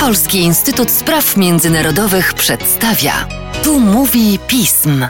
Polski Instytut Spraw Międzynarodowych przedstawia. Tu mówi pism.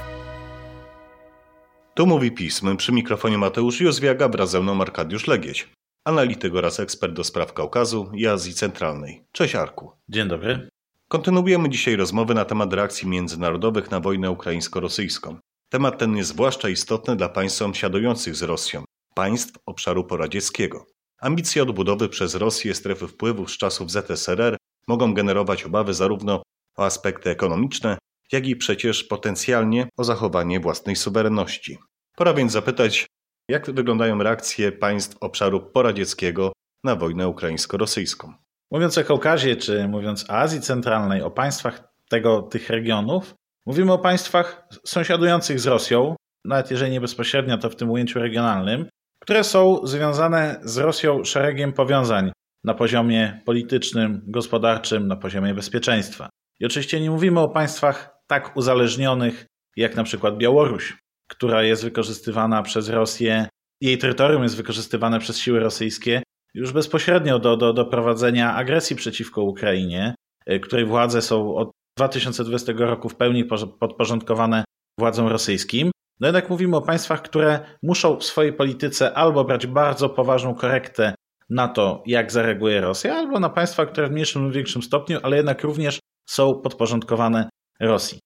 Tu mówi pism. Przy mikrofonie Mateusz Józwiaga, wraz ze mną Arkadiusz Legieś. Analityk oraz ekspert do spraw Kaukazu i Azji Centralnej. Cześć Arku. Dzień dobry. Kontynuujemy dzisiaj rozmowy na temat reakcji międzynarodowych na wojnę ukraińsko-rosyjską. Temat ten jest zwłaszcza istotny dla państw sąsiadujących z Rosją, państw obszaru poradzieckiego. Ambicje odbudowy przez Rosję strefy wpływów z czasów ZSRR mogą generować obawy zarówno o aspekty ekonomiczne, jak i przecież potencjalnie o zachowanie własnej suwerenności. Pora więc zapytać, jak wyglądają reakcje państw obszaru poradzieckiego na wojnę ukraińsko-rosyjską. Mówiąc o Kaukazie, czy mówiąc o Azji Centralnej, o państwach tego, tych regionów, mówimy o państwach sąsiadujących z Rosją, nawet jeżeli nie bezpośrednio, to w tym ujęciu regionalnym, które są związane z Rosją szeregiem powiązań na poziomie politycznym, gospodarczym, na poziomie bezpieczeństwa. I oczywiście nie mówimy o państwach tak uzależnionych jak na przykład Białoruś, która jest wykorzystywana przez Rosję, jej terytorium jest wykorzystywane przez siły rosyjskie już bezpośrednio do, do, do prowadzenia agresji przeciwko Ukrainie, y, której władze są od 2020 roku w pełni podporządkowane władzom rosyjskim. No jednak mówimy o państwach, które muszą w swojej polityce albo brać bardzo poważną korektę na to, jak zareaguje Rosja, albo na państwa, które w mniejszym lub większym stopniu, ale jednak również są podporządkowane Rosji.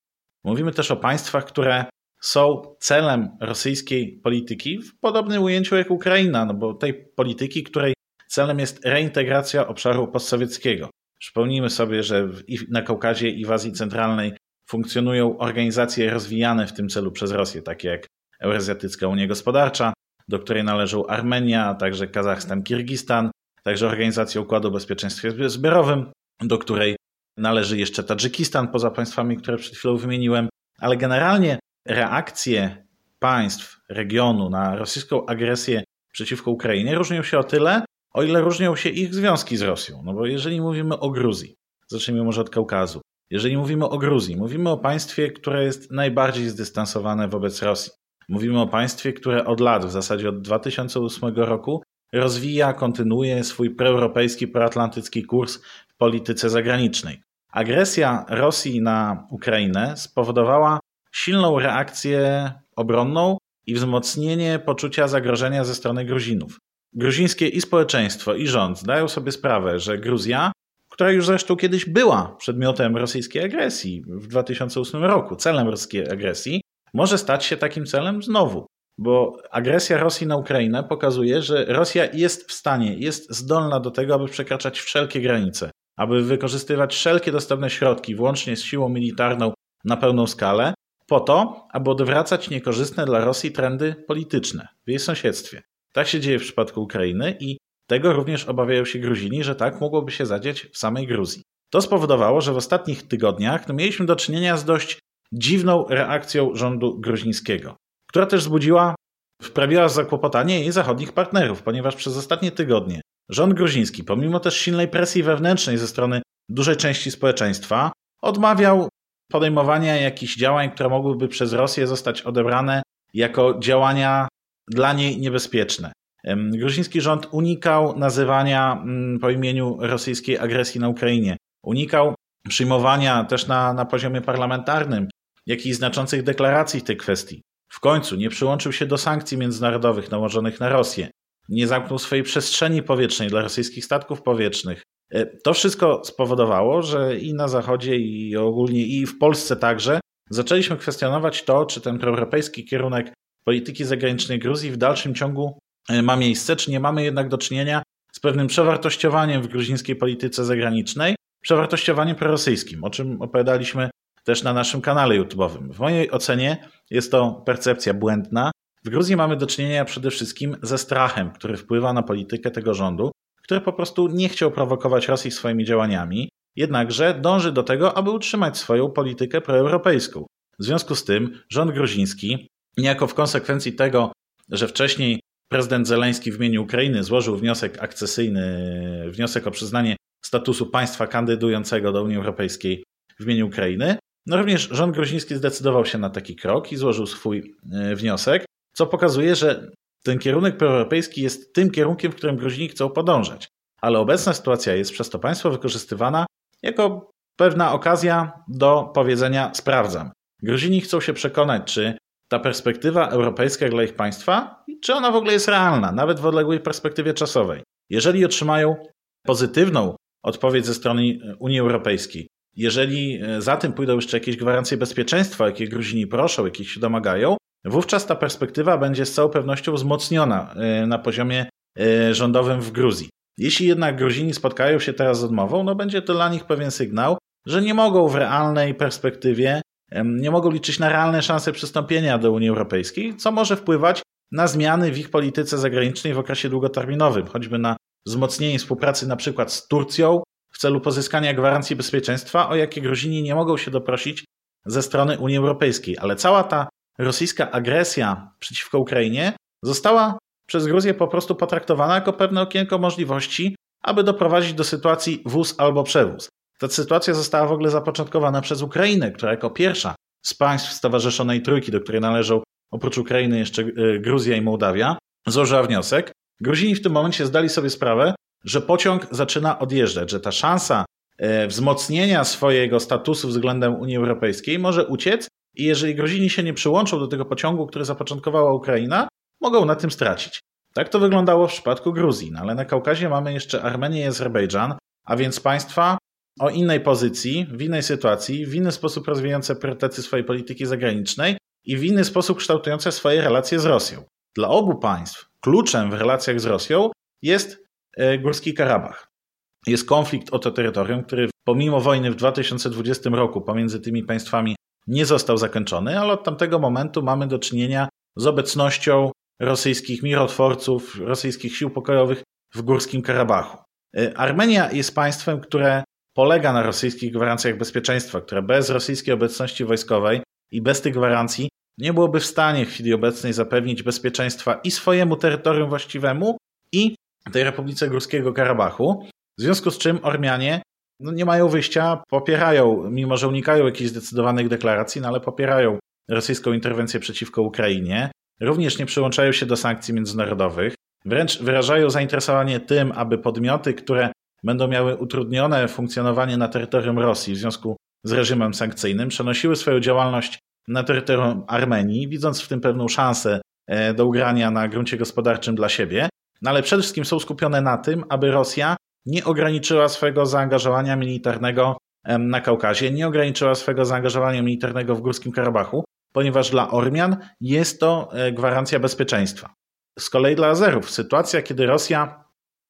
Mówimy też o państwach, które są celem rosyjskiej polityki w podobnym ujęciu jak Ukraina, no bo tej polityki, której celem jest reintegracja obszaru postsowieckiego. Przypomnijmy sobie, że na Kaukazie i w Azji Centralnej funkcjonują organizacje rozwijane w tym celu przez Rosję, takie jak Eurazjatycka Unia Gospodarcza, do której należą Armenia, a także Kazachstan, Kirgistan, także Organizacja Układu o Bezpieczeństwie Zbiorowym, do której należy jeszcze Tadżykistan, poza państwami, które przed chwilą wymieniłem, ale generalnie reakcje państw regionu na rosyjską agresję przeciwko Ukrainie różnią się o tyle, o ile różnią się ich związki z Rosją. No bo jeżeli mówimy o Gruzji, zacznijmy może od Kaukazu, jeżeli mówimy o Gruzji, mówimy o państwie, które jest najbardziej zdystansowane wobec Rosji. Mówimy o państwie, które od lat, w zasadzie od 2008 roku, rozwija, kontynuuje swój proeuropejski, proatlantycki kurs w polityce zagranicznej. Agresja Rosji na Ukrainę spowodowała silną reakcję obronną i wzmocnienie poczucia zagrożenia ze strony Gruzinów. Gruzińskie i społeczeństwo, i rząd zdają sobie sprawę, że Gruzja, która już zresztą kiedyś była przedmiotem rosyjskiej agresji w 2008 roku, celem rosyjskiej agresji, może stać się takim celem znowu. Bo agresja Rosji na Ukrainę pokazuje, że Rosja jest w stanie, jest zdolna do tego, aby przekraczać wszelkie granice, aby wykorzystywać wszelkie dostępne środki, włącznie z siłą militarną na pełną skalę, po to, aby odwracać niekorzystne dla Rosji trendy polityczne w jej sąsiedztwie. Tak się dzieje w przypadku Ukrainy i tego również obawiają się Gruzini, że tak mogłoby się zadziać w samej Gruzji. To spowodowało, że w ostatnich tygodniach no, mieliśmy do czynienia z dość dziwną reakcją rządu gruzińskiego, która też wzbudziła, wprawiła zakłopotanie jej zachodnich partnerów, ponieważ przez ostatnie tygodnie rząd gruziński, pomimo też silnej presji wewnętrznej ze strony dużej części społeczeństwa, odmawiał podejmowania jakichś działań, które mogłyby przez Rosję zostać odebrane jako działania dla niej niebezpieczne. Gruziński rząd unikał nazywania mm, po imieniu rosyjskiej agresji na Ukrainie, unikał przyjmowania też na, na poziomie parlamentarnym jakichś znaczących deklaracji w tej kwestii. W końcu nie przyłączył się do sankcji międzynarodowych nałożonych na Rosję, nie zamknął swojej przestrzeni powietrznej dla rosyjskich statków powietrznych. E, to wszystko spowodowało, że i na Zachodzie, i ogólnie, i w Polsce także zaczęliśmy kwestionować to, czy ten proeuropejski kierunek polityki zagranicznej Gruzji w dalszym ciągu ma miejsce, czy nie mamy jednak do czynienia z pewnym przewartościowaniem w gruzińskiej polityce zagranicznej, przewartościowaniem prorosyjskim, o czym opowiadaliśmy też na naszym kanale YouTube'owym. W mojej ocenie jest to percepcja błędna. W Gruzji mamy do czynienia przede wszystkim ze strachem, który wpływa na politykę tego rządu, który po prostu nie chciał prowokować Rosji swoimi działaniami, jednakże dąży do tego, aby utrzymać swoją politykę proeuropejską. W związku z tym rząd gruziński, niejako w konsekwencji tego, że wcześniej prezydent Zeleński w imieniu Ukrainy złożył wniosek akcesyjny, wniosek o przyznanie statusu państwa kandydującego do Unii Europejskiej w imieniu Ukrainy, no również rząd gruziński zdecydował się na taki krok i złożył swój e, wniosek, co pokazuje, że ten kierunek proeuropejski jest tym kierunkiem, w którym Gruzini chcą podążać. Ale obecna sytuacja jest przez to państwo wykorzystywana jako pewna okazja do powiedzenia sprawdzam. Gruzini chcą się przekonać, czy ta perspektywa europejska dla ich państwa, czy ona w ogóle jest realna, nawet w odległej perspektywie czasowej. Jeżeli otrzymają pozytywną odpowiedź ze strony Unii Europejskiej, jeżeli e, za tym pójdą jeszcze jakieś gwarancje bezpieczeństwa, jakie Gruzini proszą, jakich się domagają, wówczas ta perspektywa będzie z całą pewnością wzmocniona e, na poziomie e, rządowym w Gruzji. Jeśli jednak Gruzini spotkają się teraz z odmową, no będzie to dla nich pewien sygnał, że nie mogą w realnej perspektywie, nie mogą liczyć na realne szanse przystąpienia do Unii Europejskiej, co może wpływać na zmiany w ich polityce zagranicznej w okresie długoterminowym, choćby na wzmocnienie współpracy na przykład z Turcją w celu pozyskania gwarancji bezpieczeństwa, o jakie Gruzini nie mogą się doprosić ze strony Unii Europejskiej. Ale cała ta rosyjska agresja przeciwko Ukrainie została przez Gruzję po prostu potraktowana jako pewne okienko możliwości, aby doprowadzić do sytuacji wóz albo przewóz. Ta sytuacja została w ogóle zapoczątkowana przez Ukrainę, która jako pierwsza z państw Stowarzyszonej Trójki, do której należą oprócz Ukrainy jeszcze e, Gruzja i Mołdawia, złożyła wniosek. Gruzini w tym momencie zdali sobie sprawę, że pociąg zaczyna odjeżdżać, że ta szansa e, wzmocnienia swojego statusu względem Unii Europejskiej może uciec i jeżeli Gruzini się nie przyłączą do tego pociągu, który zapoczątkowała Ukraina, mogą na tym stracić. Tak to wyglądało w przypadku Gruzji, no ale na Kaukazie mamy jeszcze Armenię i Azerbejdżan, a więc państwa o innej pozycji, w innej sytuacji, w inny sposób rozwijające priorytety swojej polityki zagranicznej i w inny sposób kształtujące swoje relacje z Rosją. Dla obu państw kluczem w relacjach z Rosją jest e, Górski Karabach. Jest konflikt o to terytorium, który pomimo wojny w 2020 roku pomiędzy tymi państwami nie został zakończony, ale od tamtego momentu mamy do czynienia z obecnością rosyjskich mirotworców, rosyjskich sił pokojowych w Górskim Karabachu. E, Armenia jest państwem, które polega na rosyjskich gwarancjach bezpieczeństwa, które bez rosyjskiej obecności wojskowej i bez tych gwarancji nie byłoby w stanie w chwili obecnej zapewnić bezpieczeństwa i swojemu terytorium właściwemu, i tej Republice Górskiego Karabachu. W związku z czym Ormianie no, nie mają wyjścia, popierają, mimo że unikają jakichś zdecydowanych deklaracji, no ale popierają rosyjską interwencję przeciwko Ukrainie. Również nie przyłączają się do sankcji międzynarodowych. Wręcz wyrażają zainteresowanie tym, aby podmioty, które będą miały utrudnione funkcjonowanie na terytorium Rosji w związku z reżimem sankcyjnym, przenosiły swoją działalność na terytorium Armenii, widząc w tym pewną szansę e, do ugrania na gruncie gospodarczym dla siebie, no ale przede wszystkim są skupione na tym, aby Rosja nie ograniczyła swojego zaangażowania militarnego na Kaukazie, nie ograniczyła swojego zaangażowania militarnego w Górskim Karabachu, ponieważ dla Ormian jest to e, gwarancja bezpieczeństwa. Z kolei dla Azerów sytuacja, kiedy Rosja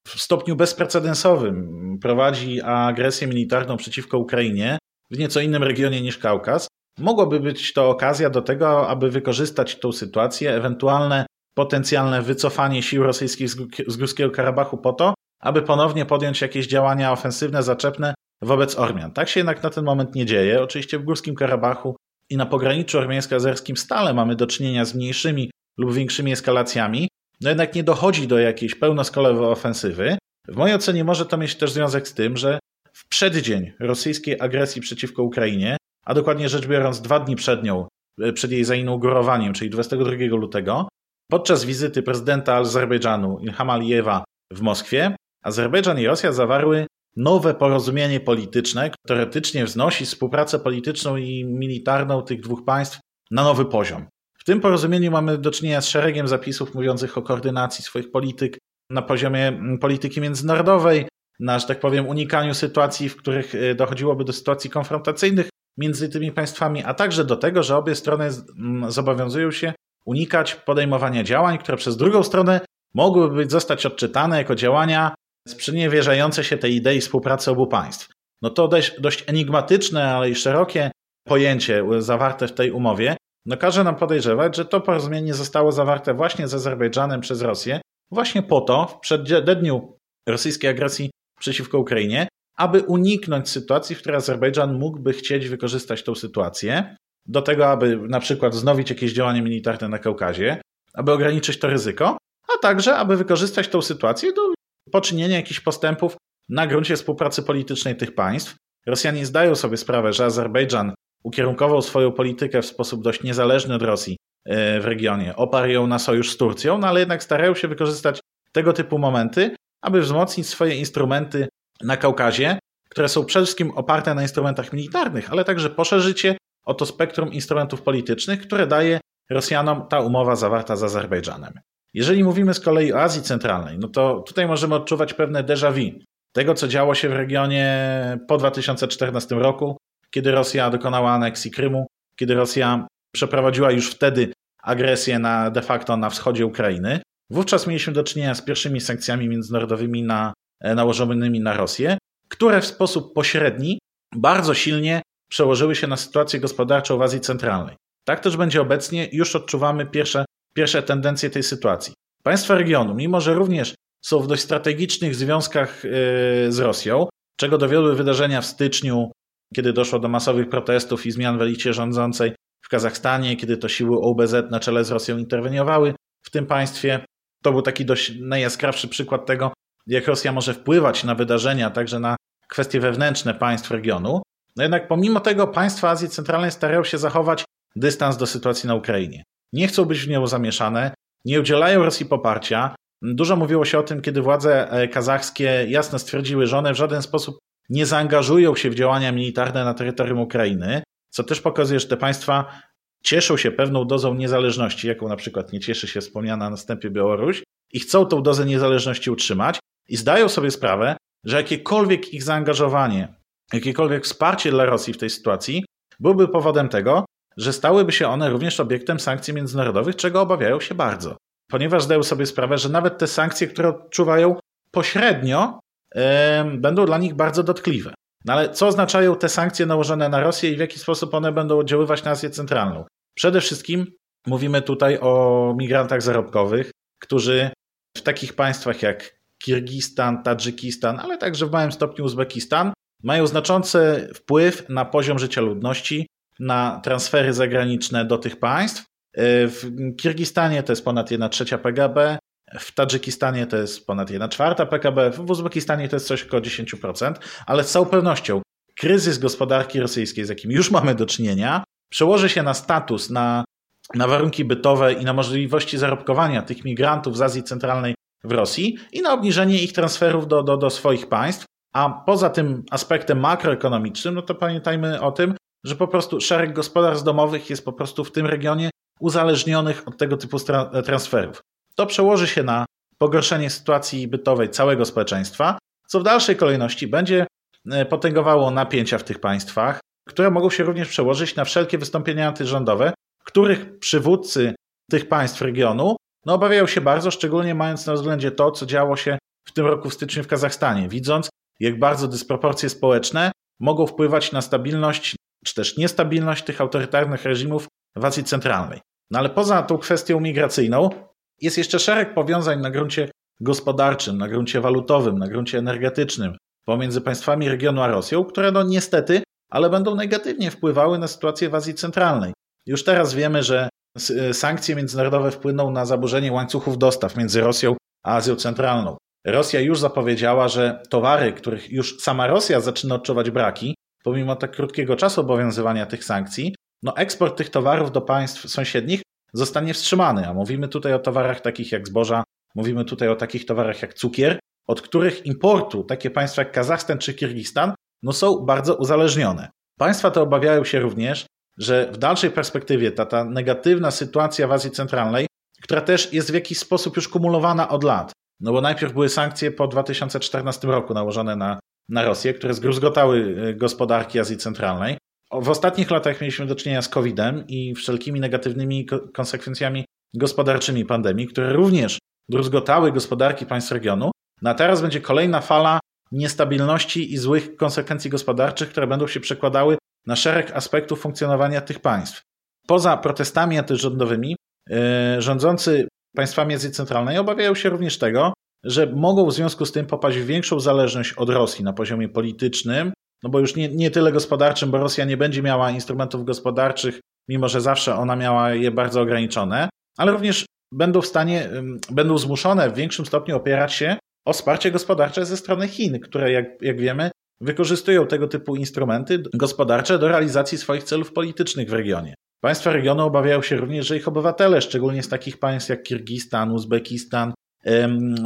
w stopniu bezprecedensowym prowadzi agresję militarną przeciwko Ukrainie w nieco innym regionie niż Kaukaz, mogłoby być to okazja do tego, aby wykorzystać tą sytuację, ewentualne potencjalne wycofanie sił rosyjskich z Górskiego Karabachu po to, aby ponownie podjąć jakieś działania ofensywne, zaczepne wobec Ormian. Tak się jednak na ten moment nie dzieje. Oczywiście w Górskim Karabachu i na pograniczu ormiańsko-azerskim stale mamy do czynienia z mniejszymi lub większymi eskalacjami, no jednak nie dochodzi do jakiejś pełnoskalowej ofensywy. W mojej ocenie może to mieć też związek z tym, że w przeddzień rosyjskiej agresji przeciwko Ukrainie, a dokładnie rzecz biorąc dwa dni przed nią, e, przed jej zainaugurowaniem, czyli 22 lutego, podczas wizyty prezydenta Azerbejdżanu Ilham Alijewa w Moskwie, Azerbejdżan i Rosja zawarły nowe porozumienie polityczne, które teoretycznie wznosi współpracę polityczną i militarną tych dwóch państw na nowy poziom. Tym porozumieniu mamy do czynienia z szeregiem zapisów mówiących o koordynacji swoich polityk na poziomie mm, polityki międzynarodowej, na, że tak powiem, unikaniu sytuacji, w których y, dochodziłoby do sytuacji konfrontacyjnych między tymi państwami, a także do tego, że obie strony mm, zobowiązują się unikać podejmowania działań, które przez drugą stronę mogłyby zostać odczytane jako działania sprzeniewierzające się tej idei współpracy obu państw. No to dość, dość enigmatyczne, ale i szerokie pojęcie zawarte w tej umowie, no każe nam podejrzewać, że to porozumienie zostało zawarte właśnie z Azerbejdżanem przez Rosję, właśnie po to, w przededniu rosyjskiej agresji przeciwko Ukrainie, aby uniknąć sytuacji, w której Azerbejdżan mógłby chcieć wykorzystać tę sytuację do tego, aby na przykład wznowić jakieś działania militarne na Kaukazie, aby ograniczyć to ryzyko, a także aby wykorzystać tę sytuację do poczynienia jakichś postępów na gruncie współpracy politycznej tych państw. Rosjanie zdają sobie sprawę, że Azerbejdżan ukierunkował swoją politykę w sposób dość niezależny od Rosji e, w regionie, oparł ją na sojusz z Turcją, no ale jednak starają się wykorzystać tego typu momenty, aby wzmocnić swoje instrumenty na Kaukazie, które są przede wszystkim oparte na instrumentach militarnych, ale także poszerzycie o to spektrum instrumentów politycznych, które daje Rosjanom ta umowa zawarta z Azerbejdżanem. Jeżeli mówimy z kolei o Azji Centralnej, no to tutaj możemy odczuwać pewne déjà vu tego, co działo się w regionie po 2014 roku, kiedy Rosja dokonała aneksji Krymu, kiedy Rosja przeprowadziła już wtedy agresję na, de facto na wschodzie Ukrainy. Wówczas mieliśmy do czynienia z pierwszymi sankcjami międzynarodowymi na, e, nałożonymi na Rosję, które w sposób pośredni bardzo silnie przełożyły się na sytuację gospodarczą w Azji Centralnej. Tak też będzie obecnie, już odczuwamy pierwsze, pierwsze tendencje tej sytuacji. Państwa regionu, mimo że również są w dość strategicznych związkach e, z Rosją, czego dowiodły wydarzenia w styczniu, kiedy doszło do masowych protestów i zmian w elicie rządzącej w Kazachstanie, kiedy to siły OBZ na czele z Rosją interweniowały w tym państwie. To był taki dość najjaskrawszy przykład tego, jak Rosja może wpływać na wydarzenia, także na kwestie wewnętrzne państw regionu. No jednak pomimo tego państwa Azji Centralnej starają się zachować dystans do sytuacji na Ukrainie. Nie chcą być w nią zamieszane, nie udzielają Rosji poparcia. Dużo mówiło się o tym, kiedy władze e, kazachskie jasno stwierdziły, że one w żaden sposób nie zaangażują się w działania militarne na terytorium Ukrainy, co też pokazuje, że te państwa cieszą się pewną dozą niezależności, jaką na przykład nie cieszy się wspomniana na wstępie Białoruś, i chcą tą dozę niezależności utrzymać i zdają sobie sprawę, że jakiekolwiek ich zaangażowanie, jakiekolwiek wsparcie dla Rosji w tej sytuacji byłby powodem tego, że stałyby się one również obiektem sankcji międzynarodowych, czego obawiają się bardzo. Ponieważ zdają sobie sprawę, że nawet te sankcje, które odczuwają pośrednio, będą dla nich bardzo dotkliwe. No ale co oznaczają te sankcje nałożone na Rosję i w jaki sposób one będą oddziaływać na Azję Centralną? Przede wszystkim mówimy tutaj o migrantach zarobkowych, którzy w takich państwach jak Kirgistan, Tadżykistan, ale także w małym stopniu Uzbekistan, mają znaczący wpływ na poziom życia ludności, na transfery zagraniczne do tych państw. W Kirgistanie to jest ponad 1 trzecia PKB, w Tadżykistanie to jest ponad 1 czwarta PKB, w Uzbekistanie to jest coś około 10%, ale z całą pewnością kryzys gospodarki rosyjskiej, z jakim już mamy do czynienia, przełoży się na status, na, na warunki bytowe i na możliwości zarobkowania tych migrantów z Azji Centralnej w Rosji i na obniżenie ich transferów do, do, do swoich państw. A poza tym aspektem makroekonomicznym, no to pamiętajmy o tym, że po prostu szereg gospodarstw domowych jest po prostu w tym regionie uzależnionych od tego typu transferów. To przełoży się na pogorszenie sytuacji bytowej całego społeczeństwa, co w dalszej kolejności będzie e, potęgowało napięcia w tych państwach, które mogą się również przełożyć na wszelkie wystąpienia antyrządowe, których przywódcy tych państw regionu no, obawiają się bardzo, szczególnie mając na względzie to, co działo się w tym roku w styczniu w Kazachstanie, widząc, jak bardzo dysproporcje społeczne mogą wpływać na stabilność czy też niestabilność tych autorytarnych reżimów w Azji Centralnej. No ale poza tą kwestią migracyjną jest jeszcze szereg powiązań na gruncie gospodarczym, na gruncie walutowym, na gruncie energetycznym pomiędzy państwami regionu a Rosją, które no niestety, ale będą negatywnie wpływały na sytuację w Azji Centralnej. Już teraz wiemy, że sankcje międzynarodowe wpłyną na zaburzenie łańcuchów dostaw między Rosją a Azją Centralną. Rosja już zapowiedziała, że towary, których już sama Rosja zaczyna odczuwać braki, pomimo tak krótkiego czasu obowiązywania tych sankcji, no eksport tych towarów do państw sąsiednich zostanie wstrzymany. A mówimy tutaj o towarach takich jak zboża, mówimy tutaj o takich towarach jak cukier, od których importu takie państwa jak Kazachstan czy Kirgistan no są bardzo uzależnione. Państwa te obawiają się również, że w dalszej perspektywie ta, ta negatywna sytuacja w Azji Centralnej, która też jest w jakiś sposób już kumulowana od lat, no bo najpierw były sankcje po 2014 roku nałożone na, na Rosję, które zgruzgotały y, gospodarki Azji Centralnej. W ostatnich latach mieliśmy do czynienia z COVID-em i wszelkimi negatywnymi konsekwencjami gospodarczymi pandemii, które również druzgotały gospodarki państw regionu. No teraz będzie kolejna fala niestabilności i złych konsekwencji gospodarczych, które będą się przekładały na szereg aspektów funkcjonowania tych państw. Poza protestami antyrządowymi, yy, rządzący państwami Azji Centralnej obawiają się również tego, że mogą w związku z tym popaść w większą zależność od Rosji na poziomie politycznym, no bo już nie, nie tyle gospodarczym, bo Rosja nie będzie miała instrumentów gospodarczych, mimo że zawsze ona miała je bardzo ograniczone, ale również będą w stanie, będą zmuszone w większym stopniu opierać się o wsparcie gospodarcze ze strony Chin, które, jak, jak wiemy, wykorzystują tego typu instrumenty gospodarcze do realizacji swoich celów politycznych w regionie. Państwa regionu obawiają się również, że ich obywatele, szczególnie z takich państw jak Kirgistan, Uzbekistan,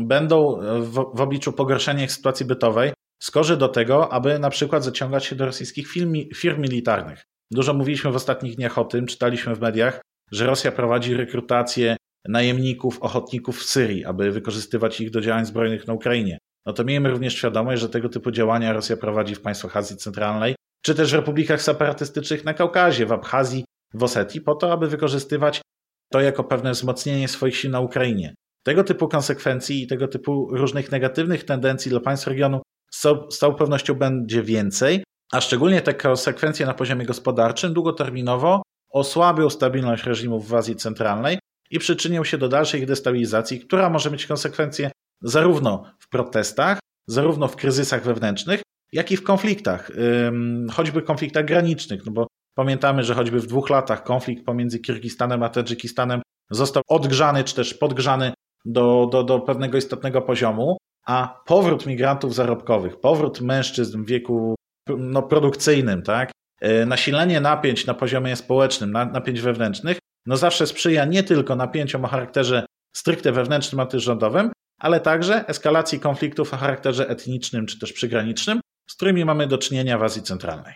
będą w, w obliczu pogorszenia ich sytuacji bytowej skorzy do tego, aby na przykład zaciągać się do rosyjskich firm, firm militarnych. Dużo mówiliśmy w ostatnich dniach o tym, czytaliśmy w mediach, że Rosja prowadzi rekrutację najemników, ochotników w Syrii, aby wykorzystywać ich do działań zbrojnych na Ukrainie. No to miejmy również świadomość, że tego typu działania Rosja prowadzi w państwach Azji Centralnej, czy też w republikach separatystycznych na Kaukazie, w Abchazji, w Osetii, po to, aby wykorzystywać to jako pewne wzmocnienie swoich sił na Tego typu konsekwencji i tego typu różnych negatywnych tendencji dla państw regionu z całą pewnością będzie więcej, a szczególnie te konsekwencje na poziomie gospodarczym długoterminowo osłabią stabilność reżimów w Azji Centralnej i przyczynią się do dalszej destabilizacji, która może mieć konsekwencje zarówno w protestach, zarówno w kryzysach wewnętrznych, jak i w konfliktach, choćby konfliktach granicznych, no bo pamiętamy, że choćby w dwóch latach konflikt pomiędzy Kirgistanem a Tadżykistanem został odgrzany czy też podgrzany do, do, do pewnego istotnego poziomu, a powrót migrantów zarobkowych, powrót mężczyzn w wieku no, produkcyjnym, tak, e, nasilenie napięć na poziomie społecznym, napięć wewnętrznych, no zawsze sprzyja nie tylko napięciom o charakterze stricte wewnętrznym, antyrządowym, ale także eskalacji konfliktów o charakterze etnicznym czy też przygranicznym, z którymi mamy do czynienia w Azji Centralnej.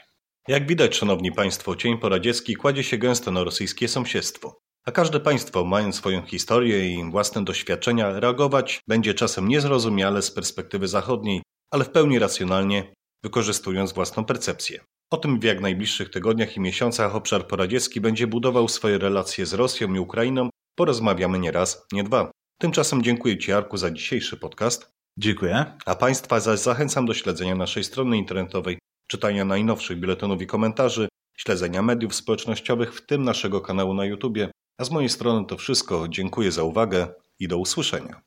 Jak widać, szanowni państwo, cień poradziecki kładzie się gęsto na rosyjskie sąsiedztwo. A każde państwo, mając swoją historię i własne doświadczenia, reagować będzie czasem niezrozumiale z perspektywy zachodniej, ale w pełni racjonalnie, wykorzystując własną percepcję. O tym w jak najbliższych tygodniach i miesiącach obszar poradziecki będzie budował swoje relacje z Rosją i Ukrainą, porozmawiamy nie raz, nie dwa. Tymczasem dziękuję Ci, Arku, za dzisiejszy podcast. Dziękuję. A Państwa zaś zachęcam do śledzenia naszej strony internetowej, czytania najnowszych biuletynów i komentarzy, śledzenia mediów społecznościowych, w tym naszego kanału na YouTube. A z mojej strony to wszystko. Dziękuję za uwagę i do usłyszenia.